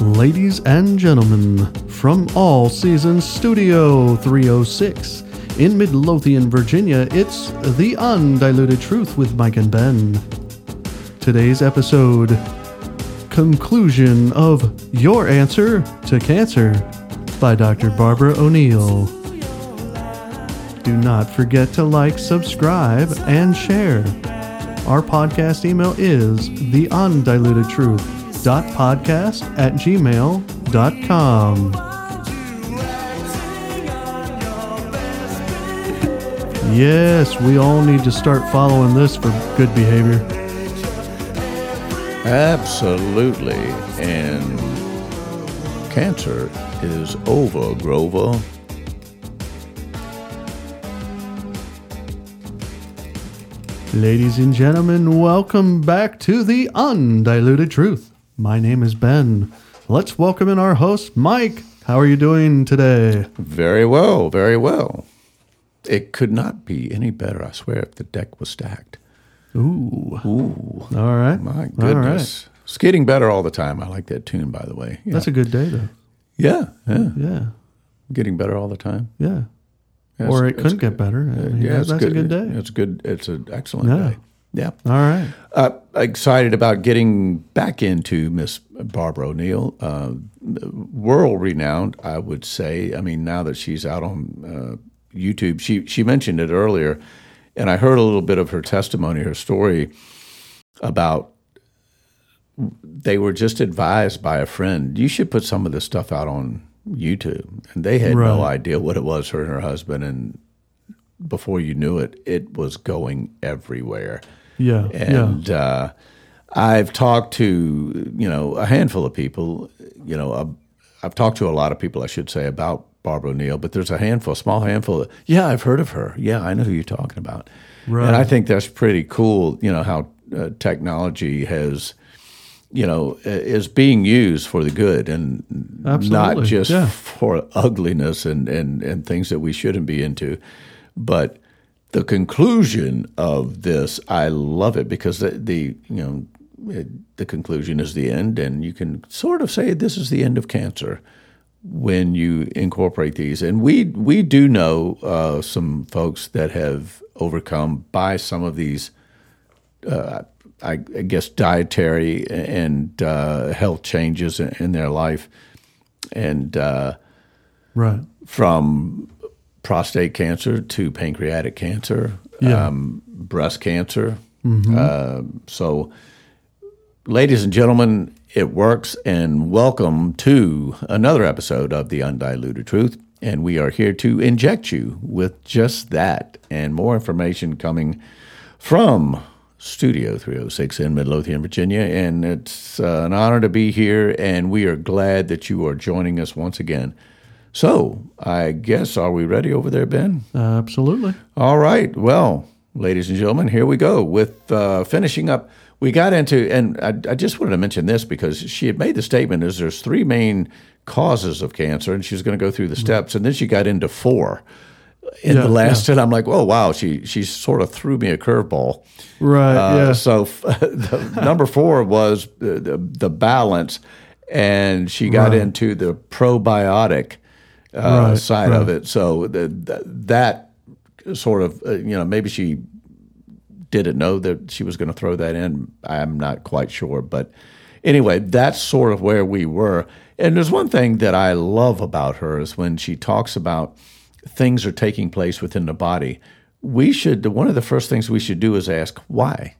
Ladies and gentlemen, from All Seasons Studio 306 in Midlothian, Virginia, it's The Undiluted Truth with Mike and Ben. Today's episode Conclusion of Your Answer to Cancer by Dr. Barbara O'Neill. Do not forget to like, subscribe, and share. Our podcast email is the undiluted truth podcast at gmail dot com. Yes, we all need to start following this for good behavior. Absolutely. And cancer is over, Grover. Ladies and gentlemen, welcome back to the Undiluted Truth. My name is Ben. Let's welcome in our host, Mike. How are you doing today? Very well, very well. It could not be any better, I swear, if the deck was stacked. Ooh. Ooh, All right. my All right. goodness. It's getting better all the time. I like that tune, by the way. Yeah. That's a good day, though. yeah, yeah. Yeah. Getting better all the time. Yeah. Yeah, or it couldn't it's get better. I uh, mean, yeah, that- it's that's a good day. It's good. It's an excellent Yeah. day. Yeah. All right. Uh, excited about getting back into Miss Barbara O'Neill, uh, world renowned, I would say. I mean, now that she's out on uh, YouTube, she she mentioned it earlier, and I heard a little bit of her testimony, her story about they were just advised by a friend, you should put some of this stuff out on YouTube, and they had no idea what it was. Her and her husband, and before you knew it, it was going everywhere. Yeah. yeah. And uh, I've talked to you know a handful of people. You know, uh, I've talked to a lot of people, I should say, about Barbara O'Neill. But there's a handful, a small handful. Of, yeah, I've heard of her. Yeah, I know who you're talking about. Right. And I think that's pretty cool. You know how uh, technology has. You know, is being used for the good and not just yeah. for ugliness and, and, and things that we shouldn't be into. But the conclusion of this, I love it because the, the you know it, the conclusion is the end, and you can sort of say this is the end of cancer when you incorporate these. And we we do know uh, some folks that have overcome by some of these. Uh, I, I guess dietary and uh, health changes in, in their life, and uh, right. from prostate cancer to pancreatic cancer, Yeah. um, breast cancer. Uh, so, ladies and gentlemen, it works, and welcome to another episode of The Undiluted Truth. And we are here to inject you with just that and more information coming from Studio 306 in Midlothian, Virginia. And it's uh, an honor to be here, and we are glad that you are joining us once again. So, I guess, are we ready over there, Ben? Absolutely. All right. Well, ladies and gentlemen, here we go with uh, finishing up. We got into, and I, I just wanted to mention this because she had made the statement: is there's three main causes of cancer, and she's going to go through the steps, and then she got into four in Yeah, the last, and I'm like, oh wow, she she sort of threw me a curveball. Right. Uh, yeah. So f- the, number four was the, the, the balance, and she got Right. into the probiotic uh, Right, side of it. So the, that sort of uh, you know maybe she didn't know that she was going to throw that in. I'm not quite sure, but anyway, that's sort of where we were. And there's one thing that I love about her is when she talks about things are taking place within the body. We should one of the first things we should do is ask why.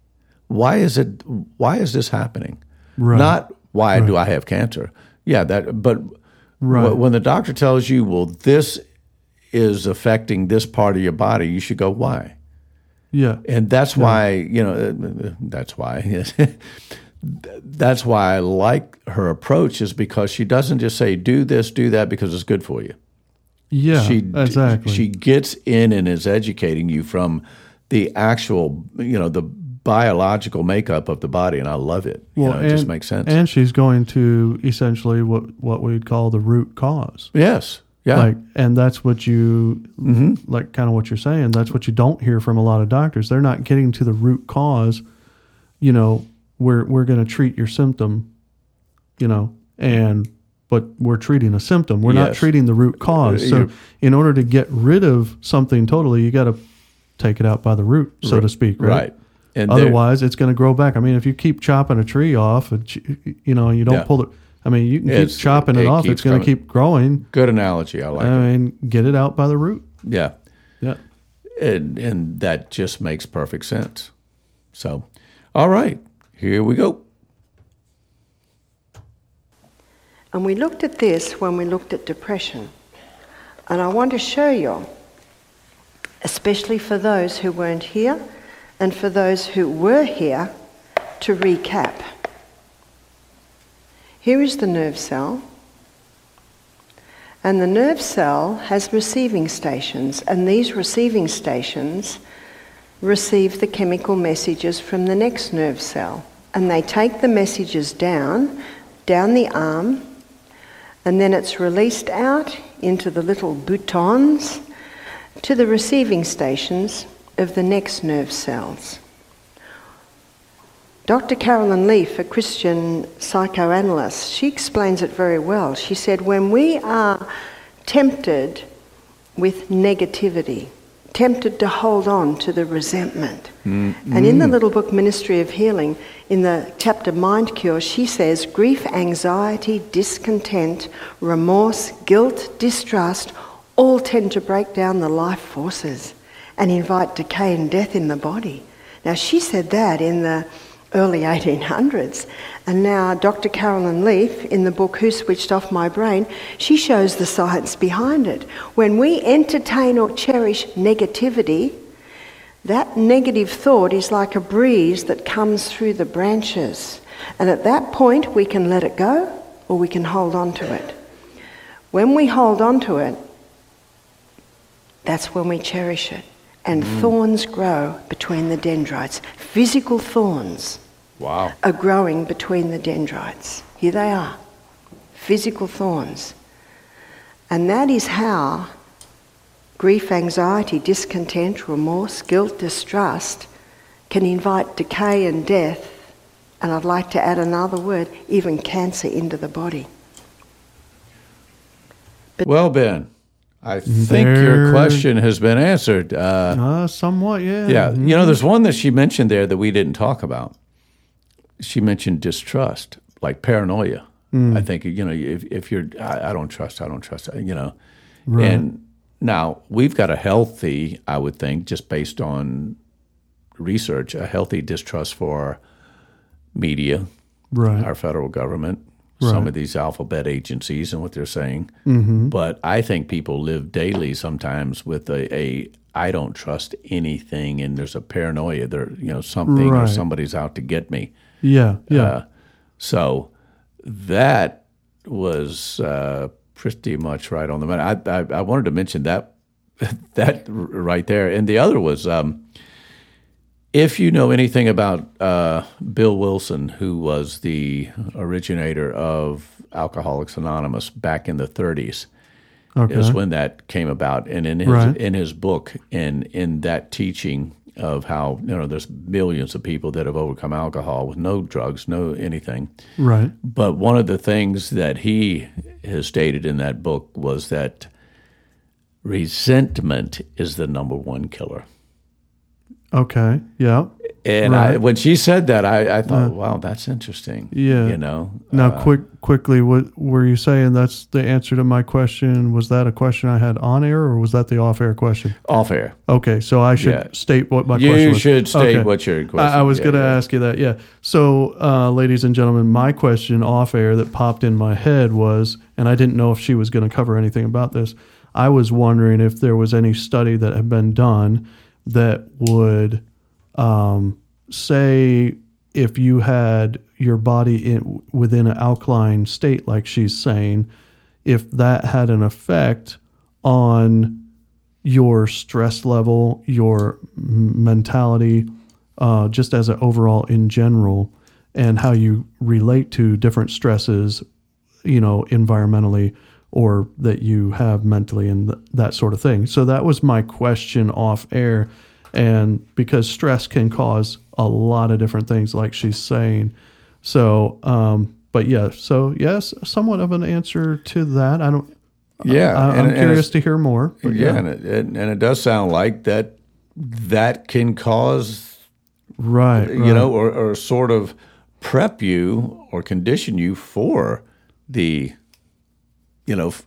Why is it? Why is this happening? Right. Not why do I have cancer? Yeah, that. But Right. when the doctor tells you, well, this is affecting this part of your body, you should go why yeah. and that's why you know that's why that's why I like her approach is because she doesn't just say do this do that because it's good for you Yeah. she exactly. she gets in and is educating you from the actual you know the biological makeup of the body and I love it you know, it just makes sense And she's going to essentially what what we'd call the root cause. yes yeah Like, and that's what you Mm-hmm. like, kind of what you're saying. That's what you don't hear from a lot of doctors. They're not getting to the root cause. You know, we're we're going to treat your symptom. You know, and but we're treating a symptom. We're not treating the root cause. So, in order to get rid of something totally, you got to take it out by the root, so to speak. Right. Right. And Otherwise, it's going to grow back. I mean, if you keep chopping a tree off, you know, you don't Yeah. pull it. I mean, you can keep chopping it, it off; it's going to keep growing. good analogy. I like I it. mean, get it out by the root. Yeah. Yeah. And, and that just makes perfect sense. So, all right, here we go. And we looked at this when we looked at depression. And I want to show you, especially for those who weren't here and for those who were here, to recap. Here is the nerve cell. And the nerve cell has receiving stations, and these receiving stations receive the chemical messages from the next nerve cell. And they take the messages down, down the arm, and then it's released out into the little boutons to the receiving stations of the next nerve cells. Dr. Caroline Leaf, a Christian psychoanalyst, she explains it very well. She said, when we are tempted with negativity, tempted to hold on to the resentment, mm-hmm. and in the little book Ministry of Healing, in the chapter Mind Cure, she says grief, anxiety, discontent, remorse, guilt, distrust all tend to break down the life forces and invite decay and death in the body. Now, she said that in the early 1800s. And now, Dr. Caroline Leaf, in the book Who Switched Off My Brain, she shows the science behind it. When we entertain or cherish negativity, that negative thought is like a breeze that comes through the branches. And at that point, we can let it go or we can hold on to it. When we hold on to it, that's when we cherish it. And mm. thorns grow between the dendrites. Physical thorns Wow. are growing between the dendrites. Here they are physical thorns. And that is how grief, anxiety, discontent, remorse, guilt, distrust can invite decay and death. And I'd like to add another word even cancer into the body. Well, Ben, I think your question has been answered. Uh, Uh, somewhat, yeah. yeah, you know, there's one that she mentioned there that we didn't talk about. She mentioned distrust, like paranoia. I think you know if if you're I, I don't trust, I don't trust, you know. And now we've got a healthy, I would think, just based on research, a healthy distrust for media, Right. our federal government, some of these alphabet agencies and what they're saying. Mm-hmm. But I think people live daily sometimes with a, a I don't trust anything, and there's a paranoia. There, you know, something or somebody's out to get me. Yeah. Yeah. Uh, so that was uh, pretty much right on the money. I, I, I wanted to mention that that right there, and the other was um, if you know anything about uh, Bill Wilson, who was the originator of Alcoholics Anonymous back in the 30s, okay. is when that came about. And in his Right. in his book and in that teaching of how you know there's millions of people that have overcome alcohol with no drugs, no anything. right. But one of the things that he has stated in that book was that resentment is the number one killer. Okay. Yeah. And I, when she said that, I, I thought, wow, that's interesting. Yeah. You know? Now, Uh, quick, quickly, what were you saying? That's the answer to my question. Was that a question I had on air, or was that the off-air question? off air. Okay, so I should Yeah. state what my You question was. should state Okay. what your I, question I was yeah, going to yeah. ask you that. Yeah. So, uh, ladies and gentlemen, my question off air that popped in my head was, and I didn't know if she was going to cover anything about this. I was wondering if there was any study that had been done that would um, say if you had your body in, within an alkaline state, like she's saying, if that had an effect on your stress level, your mentality, uh, just as an overall in general, and how you relate to different stresses, you know, environmentally or that you have mentally and th- that sort of thing. So that was my question off air. And because stress can cause a lot of different things, like she's saying. So um, but yeah, so yes, somewhat of an answer to that. I don't. Yeah, I, am curious to hear more. but yeah, and it, it, and it does sound like that that can cause right, you right. know, or, or sort of prep you or condition you for the, you know, f-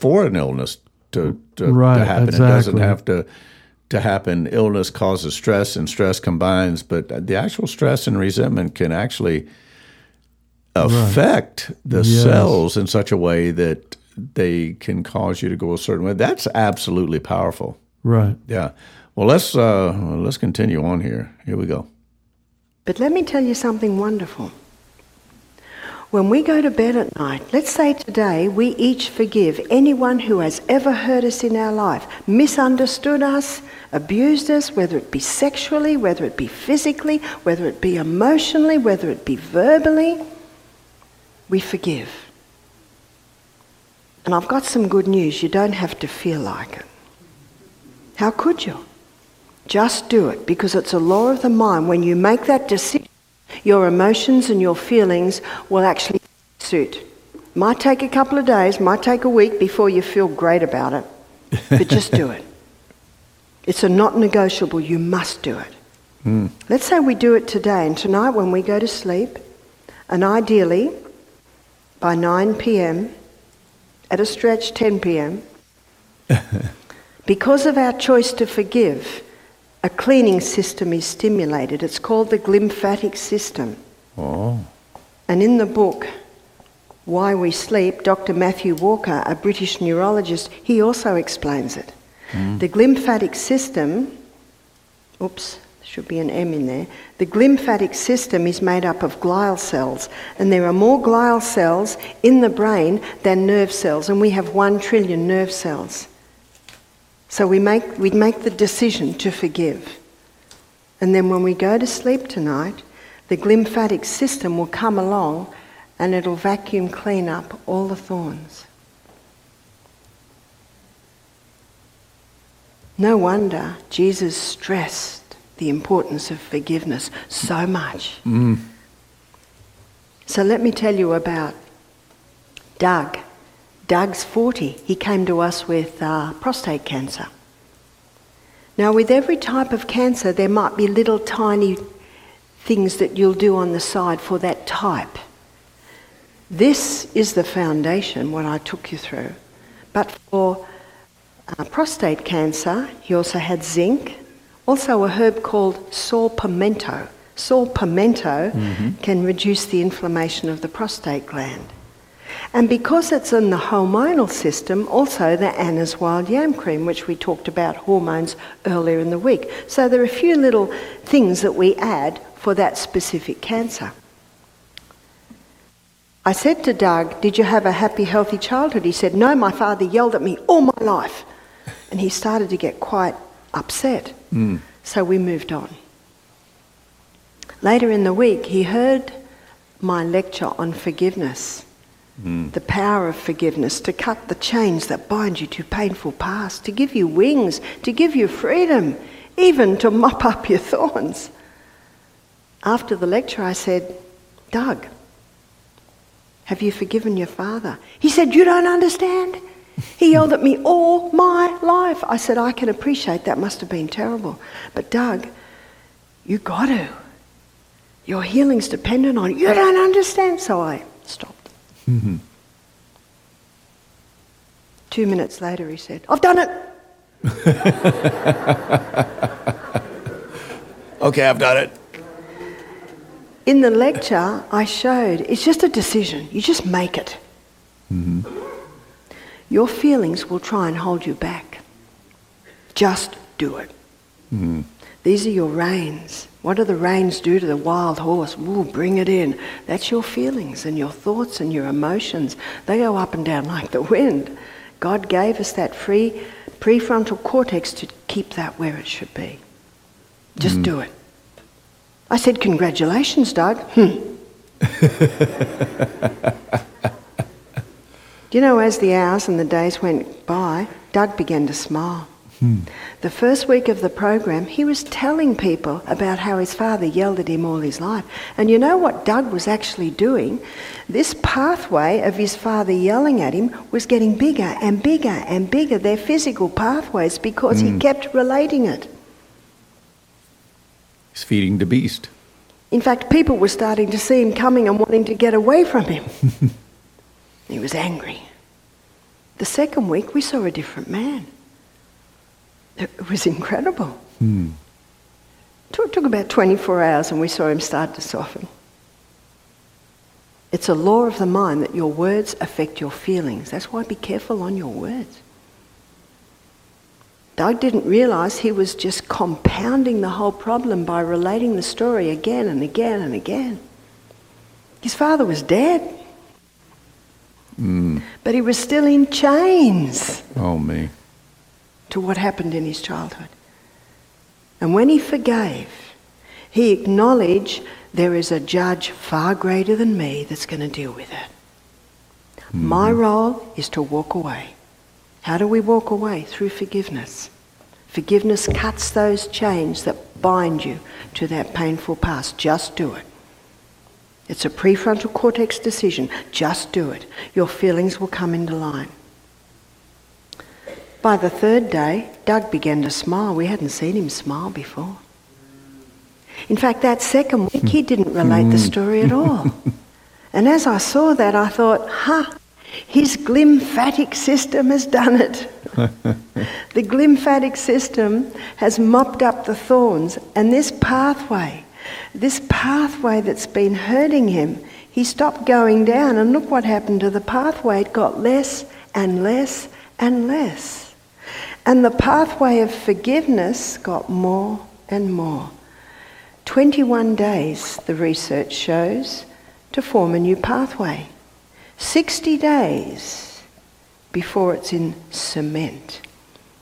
for an illness to to, Right, to happen. It doesn't have to to happen. Illness causes stress, and stress combines. But the actual stress and resentment can actually affect the Yes. cells in such a way that they can cause you to go a certain way. That's absolutely powerful. right. Yeah. Well, let's uh, let's continue on here. Here we go. But let me tell you something wonderful. When we go to bed at night, let's say today we each forgive anyone who has ever hurt us in our life, misunderstood us, abused us, whether it be sexually, whether it be physically, whether it be emotionally, whether it be verbally. We forgive. And I've got some good news. You don't have to feel like it. How could you? Just do it because it's a law of the mind. When you make that decision, your emotions and your feelings will actually suit. Might take a couple of days, might take a week before you feel great about it, but just do it. It's a not negotiable. You must do it. Hmm. Let's say we do it today, and tonight when we go to sleep, and ideally by 9 p.m., at a stretch 10 p.m., because of our choice to forgive, a cleaning system is stimulated. It's called the glymphatic system. Oh. And in the book, Why We Sleep, Dr. Matthew Walker, a British neurologist, he also explains it. Hmm. The glymphatic system, oops, should be an M in there. The glymphatic system is made up of glial cells, and there are more glial cells in the brain than nerve cells, and we have one trillion nerve cells. So we make, we make the decision to forgive. And then when we go to sleep tonight, the glymphatic system will come along and it'll vacuum clean up all the thorns. No wonder Jesus stressed the importance of forgiveness so much. Mm. So let me tell you about Doug. Doug's 40. He came to us with uh, prostate cancer. Now, with every type of cancer, there might be little tiny things that you'll do on the side for that type. This is the foundation, what I took you through. But for uh, prostate cancer, he also had zinc, also a herb called saw palmetto. Saw palmetto can reduce the inflammation of the prostate gland. And because it's in the hormonal system, also the Anna's wild yam cream, which we talked about hormones earlier in the week. So there are a few little things that we add for that specific cancer. I said to Doug, Did you have a happy, healthy childhood? He said, No, my father yelled at me all my life. And he started to get quite upset. Hmm. So we moved on. Later in the week, he heard my lecture on forgiveness. The power of forgiveness to cut the chains that bind you to painful past, to give you wings, to give you freedom, even to mop up your thorns. After the lecture, I said, Doug, have you forgiven your father? He said, You don't understand. He yelled at me all my life. I said, I can appreciate that must have been terrible. But Doug, you got to. Your healing's dependent on it. You don't understand. So I stopped. Mm-hmm. Two minutes later, he said, I've done it. Okay, I've done it. In the lecture, I showed it's just a decision. You just make it. Mm-hmm. Your feelings will try and hold you back. Just do it. Mm-hmm. These are your reins. What do the reins do to the wild horse? Ooh, bring it in. That's your feelings and your thoughts and your emotions. They go up and down like the wind. God gave us that free prefrontal cortex to keep that where it should be. Just do it. I said, Congratulations, Doug. Hmm. do you know, as the hours and the days went by, Doug began to smile. The first week of the program, he was telling people about how his father yelled at him all his life. And you know what Doug was actually doing? This pathway of his father yelling at him was getting bigger and bigger and bigger, their physical pathways, because he mm. kept relating it. He's feeding the beast. In fact, people were starting to see him coming and wanting to get away from him. he was angry. The second week, we saw a different man. It was incredible. Hmm. Took, took about 24 hours and we saw him start to soften. It's a law of the mind that your words affect your feelings. That's why be careful on your words. Doug didn't realize he was just compounding the whole problem by relating the story again and again and again. His father was dead, Mm. but he was still in chains Oh, me. To what happened in his childhood. And when he forgave, he acknowledged there is a judge far greater than me that's going to deal with it. Mm-hmm. My role is to walk away. How do we walk away? Through forgiveness. Forgiveness cuts those chains that bind you to that painful past. Just do it. It's a prefrontal cortex decision. Just do it. Your feelings will come into line. By the third day, Doug began to smile. We hadn't seen him smile before. In fact, that second week, he didn't relate the story at all. And as I saw that, I thought, huh, his glymphatic system has done it. the glymphatic system has mopped up the thorns, and this pathway, this pathway that's been hurting him, he stopped going down, and look what happened to the pathway. It got less and less and less. And the pathway of forgiveness got more and more. 21 days, the research shows, to form a new pathway. 60 days before it's in cement.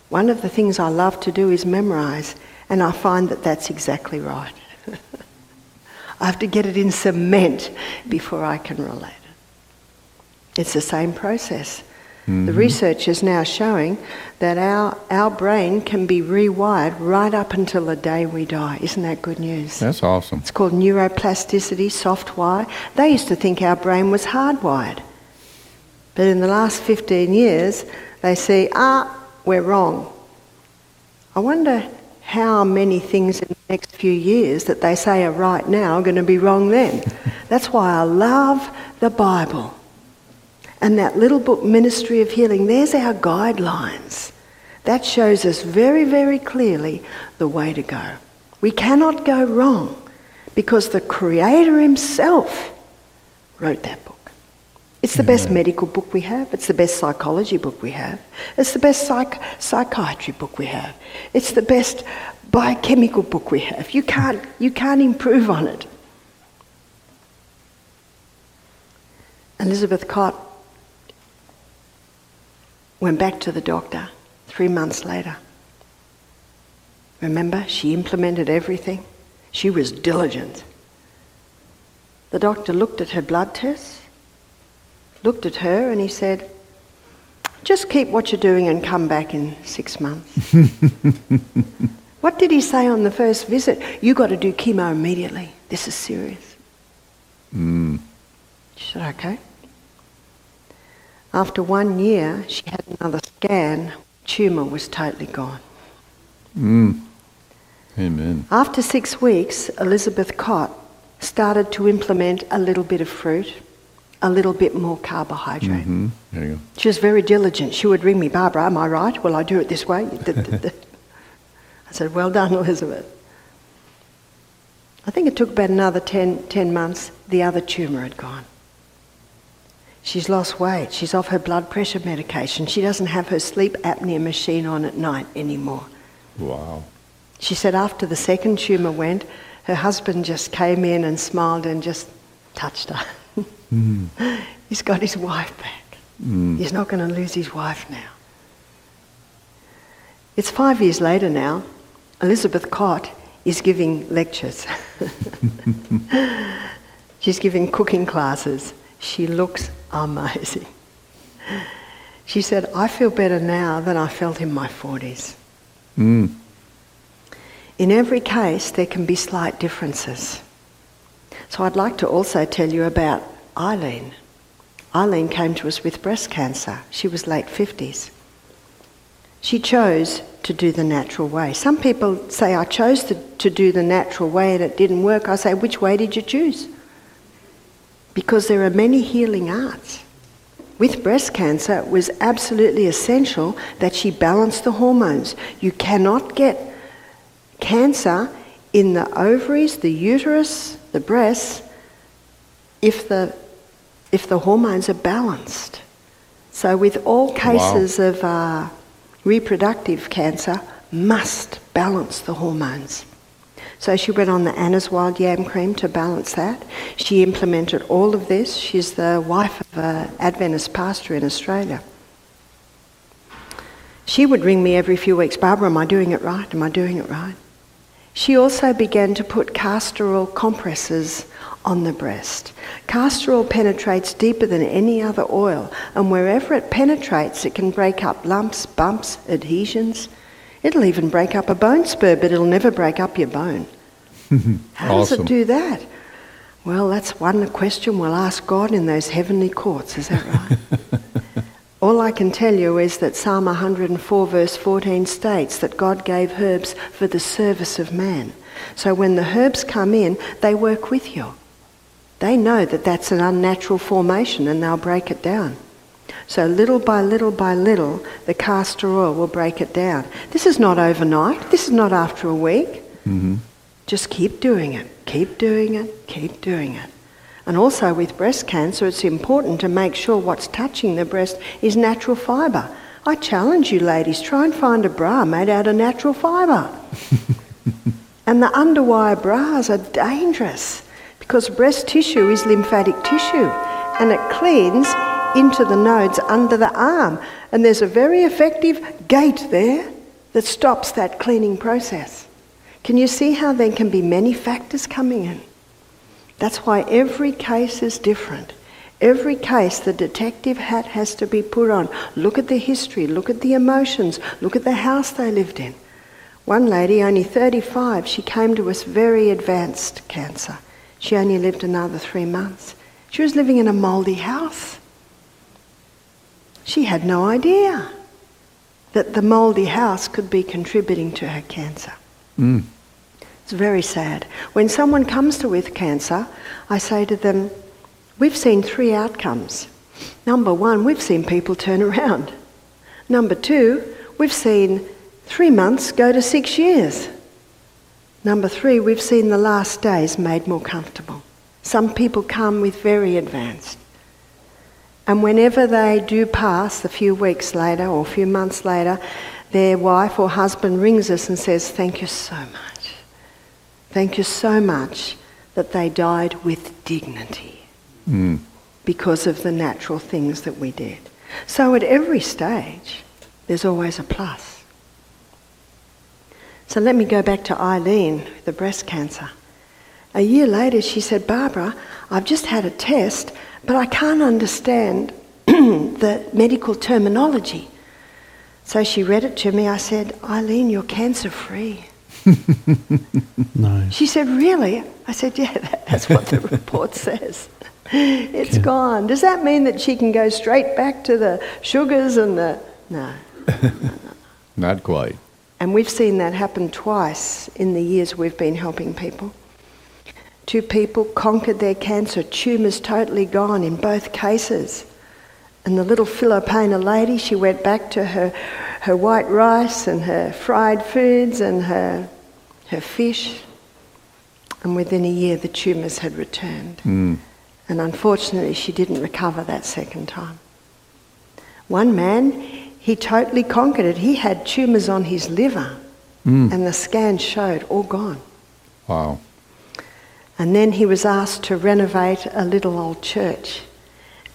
One of the things I love to do is memorize, and I find that that's exactly right. I have to get it in cement before I can relate it. It's the same process. The research is now showing that our, our brain can be rewired right up until the day we die. Isn't that good news? That's awesome. It's called neuroplasticity, soft wire. They used to think our brain was hardwired. But in the last 15 years, they see, ah, we're wrong. I wonder how many things in the next few years that they say are right now are going to be wrong then. That's why I love the Bible. And that little book, Ministry of Healing, there's our guidelines. That shows us very, very clearly the way to go. We cannot go wrong because the Creator Himself wrote that book. It's the best medical book we have. It's the best psychology book we have. It's the best psych- psychiatry book we have. It's the best biochemical book we have. You can't, you can't improve on it. Elizabeth Cott went back to the doctor three months later. Remember, she implemented everything. She was diligent. The doctor looked at her blood tests, looked at her, and he said, Just keep what you're doing and come back in six months. what did he say on the first visit? You got to do chemo immediately. This is serious. Mm. She said, Okay. After one year, she had another scan. Tumour was totally gone. Mm. Amen. After six weeks, Elizabeth Cott started to implement a little bit of fruit, a little bit more carbohydrate. hmm There you go. She was very diligent. She would ring me, Barbara, am I right? Will I do it this way? I said, Well done, Elizabeth. I think it took about another 10, 10 months. The other tumour had gone. She's lost weight. She's off her blood pressure medication. She doesn't have her sleep apnea machine on at night anymore. Wow. She said after the second tumour went, her husband just came in and smiled and just touched her. Hmm. He's got his wife back. Hmm. He's not going to lose his wife now. It's five years later now. Elizabeth Cott is giving lectures. She's giving cooking classes. She looks amazing. She said, I feel better now than I felt in my 40s. Mm. In every case, there can be slight differences. So I'd like to also tell you about Eileen. Eileen came to us with breast cancer. She was late 50s. She chose to do the natural way. Some people say, I chose to, to do the natural way and it didn't work. I say, which way did you choose? Because there are many healing arts. With breast cancer, it was absolutely essential that she balance the hormones. You cannot get cancer in the ovaries, the uterus, the breasts, if the, if the hormones are balanced. So, with all cases wow. of uh, reproductive cancer, must balance the hormones. So she went on the Anna's Wild Yam Cream to balance that. She implemented all of this. She's the wife of an Adventist pastor in Australia. She would ring me every few weeks, Barbara, am I doing it right? Am I doing it right? She also began to put castor oil compresses on the breast. Castor oil penetrates deeper than any other oil, and wherever it penetrates, it can break up lumps, bumps, adhesions. It'll even break up a bone spur, but it'll never break up your bone. How awesome. does it do that? Well, that's one question we'll ask God in those heavenly courts, is that right? All I can tell you is that Psalm 104, verse 14 states that God gave herbs for the service of man. So when the herbs come in, they work with you. They know that that's an unnatural formation and they'll break it down. So little by little by little, the castor oil will break it down. This is not overnight. This is not after a week. Mm-hmm. Just keep doing it. Keep doing it. Keep doing it. And also with breast cancer, it's important to make sure what's touching the breast is natural fibre. I challenge you, ladies, try and find a bra made out of natural fibre. and the underwire bras are dangerous because breast tissue is lymphatic tissue and it cleans into the nodes under the arm. And there's a very effective gate there that stops that cleaning process. Can you see how there can be many factors coming in? That's why every case is different. Every case, the detective hat has to be put on. Look at the history, look at the emotions, look at the house they lived in. One lady, only 35, she came to us very advanced cancer. She only lived another three months. She was living in a mouldy house. She had no idea that the mouldy house could be contributing to her cancer. Mm. It's very sad. When someone comes to with cancer, I say to them, We've seen three outcomes. Number one, we've seen people turn around. Number two, we've seen three months go to six years. Number three, we've seen the last days made more comfortable. Some people come with very advanced. And whenever they do pass, a few weeks later or a few months later, their wife or husband rings us and says, Thank you so much. Thank you so much that they died with dignity mm. because of the natural things that we did. So at every stage, there's always a plus. So let me go back to Eileen, the breast cancer. A year later, she said, Barbara, I've just had a test, but I can't understand the medical terminology. So she read it to me. I said, Eileen, you're cancer free. nice. She said, Really? I said, Yeah, that's what the report says. It's gone. Does that mean that she can go straight back to the sugars and the. No. Not quite. And we've seen that happen twice in the years we've been helping people. Two people conquered their cancer, tumours totally gone in both cases. And the little Filipina lady, she went back to her, her white rice and her fried foods and her her fish, and within a year the tumours had returned. Mm. And unfortunately, she didn't recover that second time. One man, he totally conquered it. He had tumours on his liver, mm. and the scan showed all gone. Wow. And then he was asked to renovate a little old church,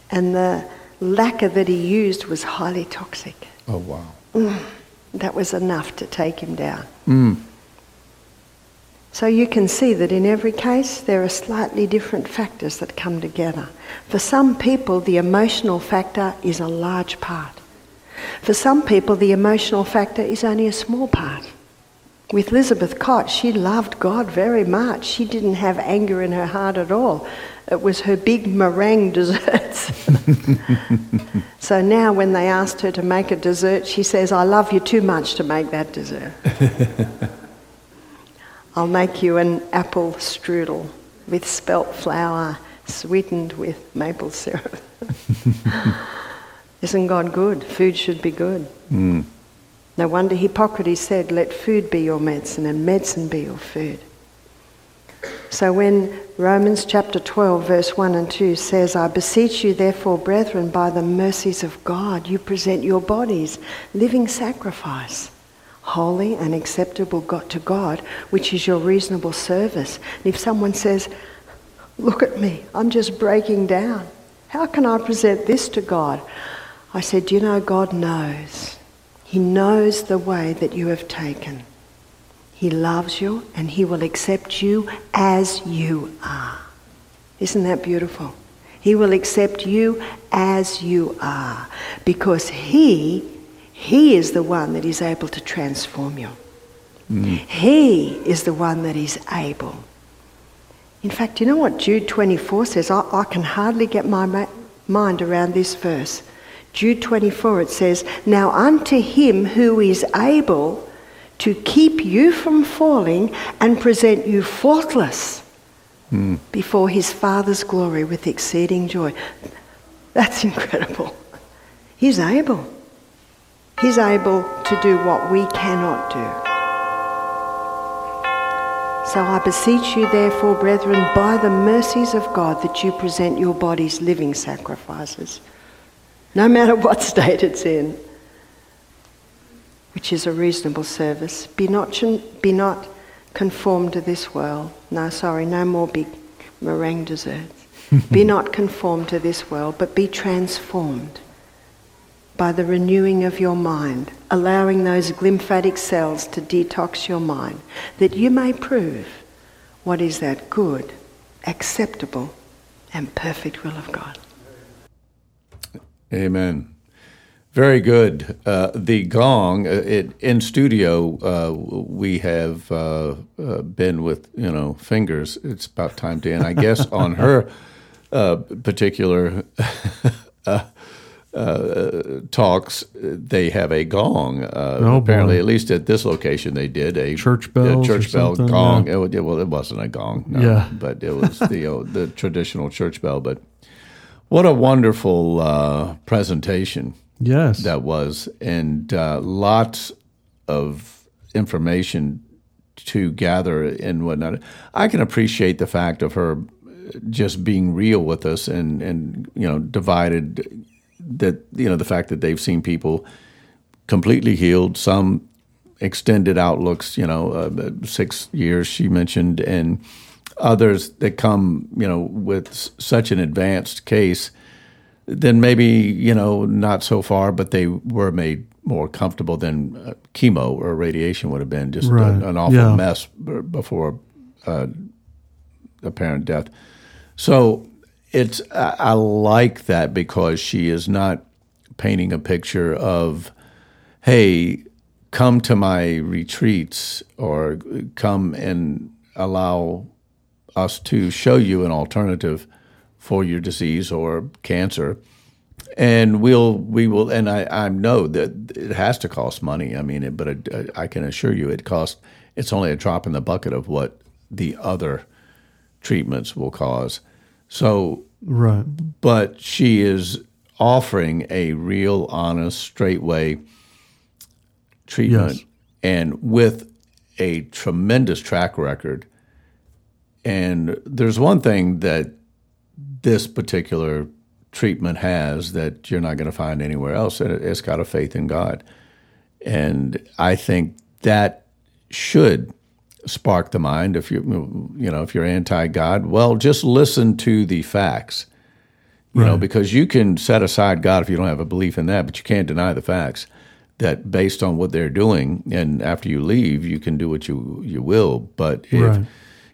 and the lacquer that he used was highly toxic. Oh, wow. Mm, that was enough to take him down. Mm. So you can see that in every case there are slightly different factors that come together. For some people, the emotional factor is a large part. For some people, the emotional factor is only a small part. With Elizabeth Cott, she loved God very much. She didn't have anger in her heart at all. It was her big meringue desserts. so now, when they asked her to make a dessert, she says, I love you too much to make that dessert. I'll make you an apple strudel with spelt flour sweetened with maple syrup. Isn't God good? Food should be good. Mm. No wonder Hippocrates said, Let food be your medicine and medicine be your food. So when Romans chapter 12, verse 1 and 2 says, I beseech you, therefore, brethren, by the mercies of God, you present your bodies, living sacrifice, holy and acceptable got to God, which is your reasonable service. And if someone says, Look at me, I'm just breaking down. How can I present this to God? I said, Do you know God knows? He knows the way that you have taken. He loves you and He will accept you as you are. Isn't that beautiful? He will accept you as you are because He, He is the one that is able to transform you. Mm. He is the one that is able. In fact, you know what Jude 24 says? I, I can hardly get my ma- mind around this verse. Jude 24, it says, Now unto him who is able to keep you from falling and present you faultless mm. before his Father's glory with exceeding joy. That's incredible. He's able. He's able to do what we cannot do. So I beseech you, therefore, brethren, by the mercies of God, that you present your bodies living sacrifices no matter what state it's in, which is a reasonable service. Be not, be not conformed to this world. No, sorry, no more big meringue desserts. be not conformed to this world, but be transformed by the renewing of your mind, allowing those glymphatic cells to detox your mind, that you may prove what is that good, acceptable, and perfect will of God. Amen. Very good. Uh, the gong uh, it, in studio. Uh, we have uh, uh, been with you know fingers. It's about time to end. I guess on her uh, particular talks, they have a gong. Oh, apparently, boy. at least at this location, they did a church bell. church bell gong. Yeah. It, well, it wasn't a gong. No, yeah, but it was the the traditional church bell. But what a wonderful uh, presentation. Yes. That was. And uh, lots of information to gather and whatnot. I can appreciate the fact of her just being real with us and, and you know, divided that, you know, the fact that they've seen people completely healed, some extended outlooks, you know, uh, six years she mentioned, and others that come, you know, with such an advanced case, then maybe you know not so far, but they were made more comfortable than uh, chemo or radiation would have been. Just right. a, an awful yeah. mess before uh, apparent death. So it's I, I like that because she is not painting a picture of, hey, come to my retreats or come and allow us to show you an alternative for your disease or cancer. And we'll we will and I, I know that it has to cost money. I mean, it, but it, I can assure you, it costs. It's only a drop in the bucket of what the other treatments will cause. So, right. But she is offering a real, honest, straight way treatment, yes. and with a tremendous track record and there's one thing that this particular treatment has that you're not going to find anywhere else, and it's got a faith in God. And I think that should spark the mind. If you you know if you're anti-God, well, just listen to the facts. You right. know, because you can set aside God if you don't have a belief in that, but you can't deny the facts that based on what they're doing, and after you leave, you can do what you you will. But if right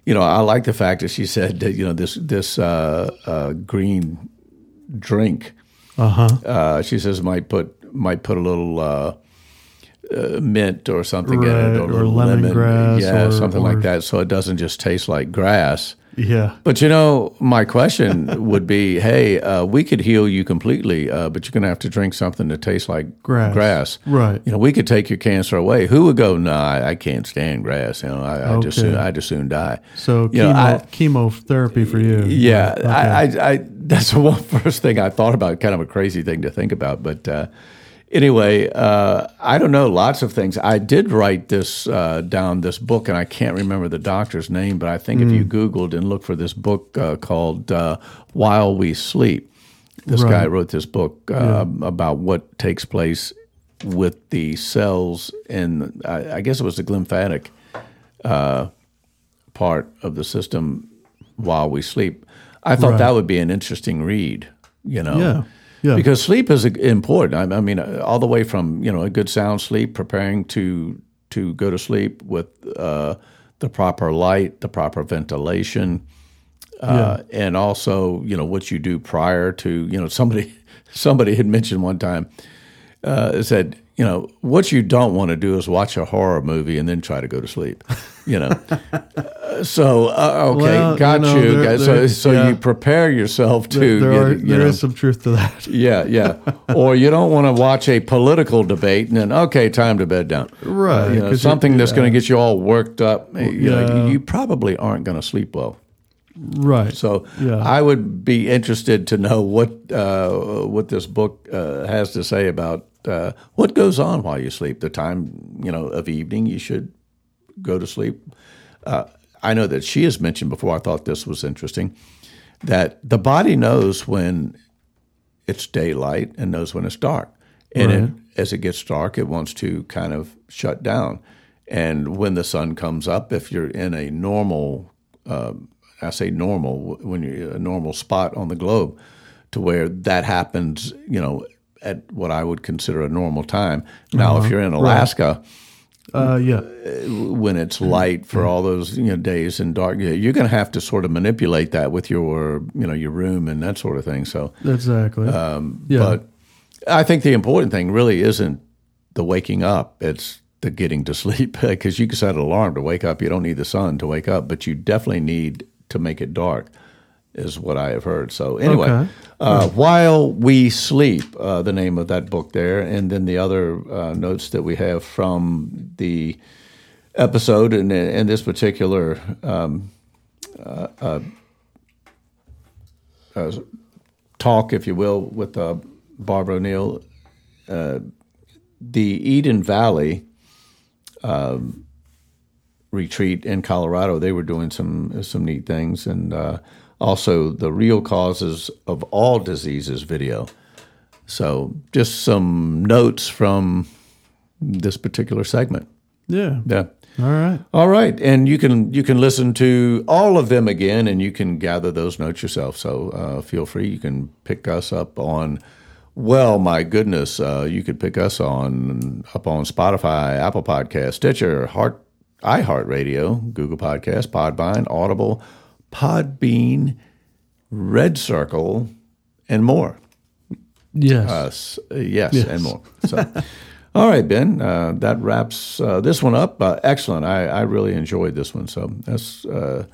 you know, I like the fact that she said that you know this this uh, uh, green drink. Uh-huh. Uh, she says might put might put a little uh, uh, mint or something in it, or little lemongrass yeah, or- something or- like that, so it doesn't just taste like grass. Yeah. But you know, my question would be, hey, uh, we could heal you completely, uh, but you're going to have to drink something that tastes like Grass. grass. Right. You know, we could take your cancer away. Who would go? No, I, I can't stand grass. You know, I, I just soon, I just soon die. So You know, chemo, I- chemotherapy for you. Yeah, Okay. I, I, I, that's the one first thing I thought about. Kind of a crazy thing to think about, but uh, anyway, uh, I don't know. Lots of things. I did write this uh, down. This book, and I can't remember the doctor's name, but I think if you Mm. Googled and looked for this book uh, called uh, "While We Sleep," this guy wrote this book uh, about what takes place with the cells in. I, I guess it was the glymphatic part of the system while we sleep. I thought Right. that would be an interesting read, you know. Yeah, yeah. Because sleep is important. I, mean, all the way from you know a good sound sleep, preparing to to go to sleep with uh, the proper light, the proper ventilation, uh, and also you know what you do prior to you know somebody somebody had mentioned one time uh, said you know what you don't want to do is watch a horror movie and then try to go to sleep you know? Uh, so uh, okay Well, you got know, you, there- so there- so yeah. you prepare yourself to There, there, are, you there know, is some truth to that. yeah yeah. Or you don't want to watch a political debate and then okay time to bed down. Right, Uh, you know, you- something that's going to get you all worked up you know you probably aren't going to sleep well Right. so Yeah. I would be interested to know what uh, what this book uh, has to say about uh, what goes on while you sleep. The time you know of evening you should go to sleep. Uh, I know that she has mentioned before. I thought this was interesting that the body knows when it's daylight and knows when it's dark, and it, as it gets dark, it wants to kind of shut down. And when the sun comes up, if you're in a normal I say normal when you're a normal spot on the globe, to where that happens, you know, at what I would consider a normal time. Now, if you're in Alaska, Uh, yeah. when it's light for all those you know days and dark, you're going to have to sort of manipulate that with your you know your room and that sort of thing. So, Exactly. yeah. Um, but I think the important thing really isn't the waking up; it's the getting to sleep. Because you can set an alarm to wake up. You don't need the sun to wake up, but you definitely need to make it dark. Is what I have heard. So anyway, Okay. uh, while we sleep, uh, the name of that book there, and then the other uh, notes that we have from the episode and in this particular um, uh, uh, uh, talk, if you will, with uh, Barbara O'Neill, uh, the Eden Valley um, retreat in Colorado. They were doing some some neat things, and uh, also the real causes of all diseases video. So, just some notes from this particular segment. yeah. Yeah. All right. All right, and you can you can listen to all of them again, and you can gather those notes yourself. So uh, feel free. You can pick us up on. Well, my goodness, uh, you could pick us on up on Spotify, Apple Podcast, Stitcher, Heart, iHeartRadio, Google Podcast, Podbean, Audible, Podbean, Red Circle, and more. Yes. Uh, s- uh, yes, and more. So, all right, Ben, uh, that wraps uh, this one up. Uh, excellent. I, I really enjoyed this one. So let's uh,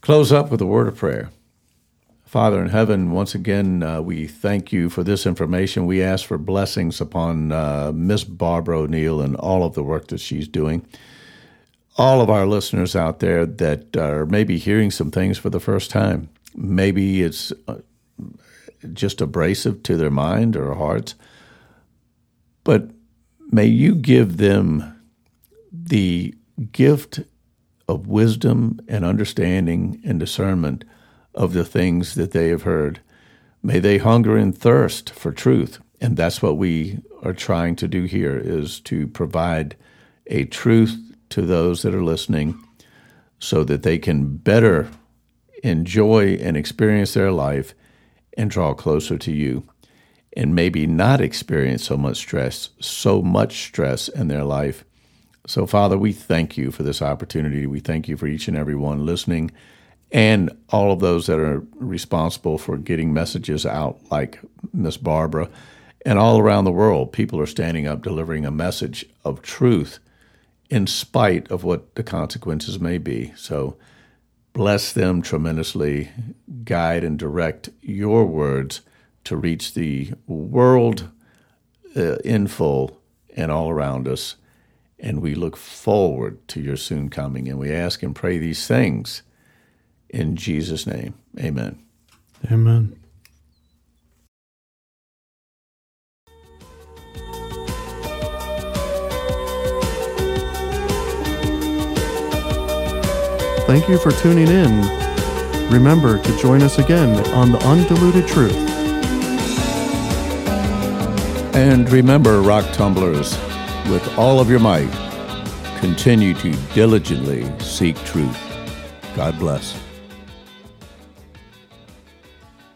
close up with a word of prayer. Father in heaven, once again, uh, we thank you for this information. We ask for blessings upon uh, Miss Barbara O'Neill and all of the work that she's doing. All of our listeners out there that are maybe hearing some things for the first time. Maybe it's uh, just abrasive to their mind or hearts. But may you give them the gift of wisdom and understanding and discernment of the things that they have heard. May they hunger and thirst for truth. And that's what we are trying to do here is to provide a truth to those that are listening so that they can better enjoy and experience their life and draw closer to you and maybe not experience so much stress, so much stress in their life. So, Father, we thank you for this opportunity. We thank you for each and every one listening and all of those that are responsible for getting messages out, like Miss Barbara, And all around the world, people are standing up delivering a message of truth in spite of what the consequences may be. So bless them tremendously, guide and direct your words to reach the world uh, in full and all around us. And we look forward to your soon coming. And we ask and pray these things in Jesus' name. Amen. Amen. You for tuning in. Remember to join us again on The Undiluted Truth. And remember, rock tumblers, with all of your might, continue to diligently seek truth. God bless.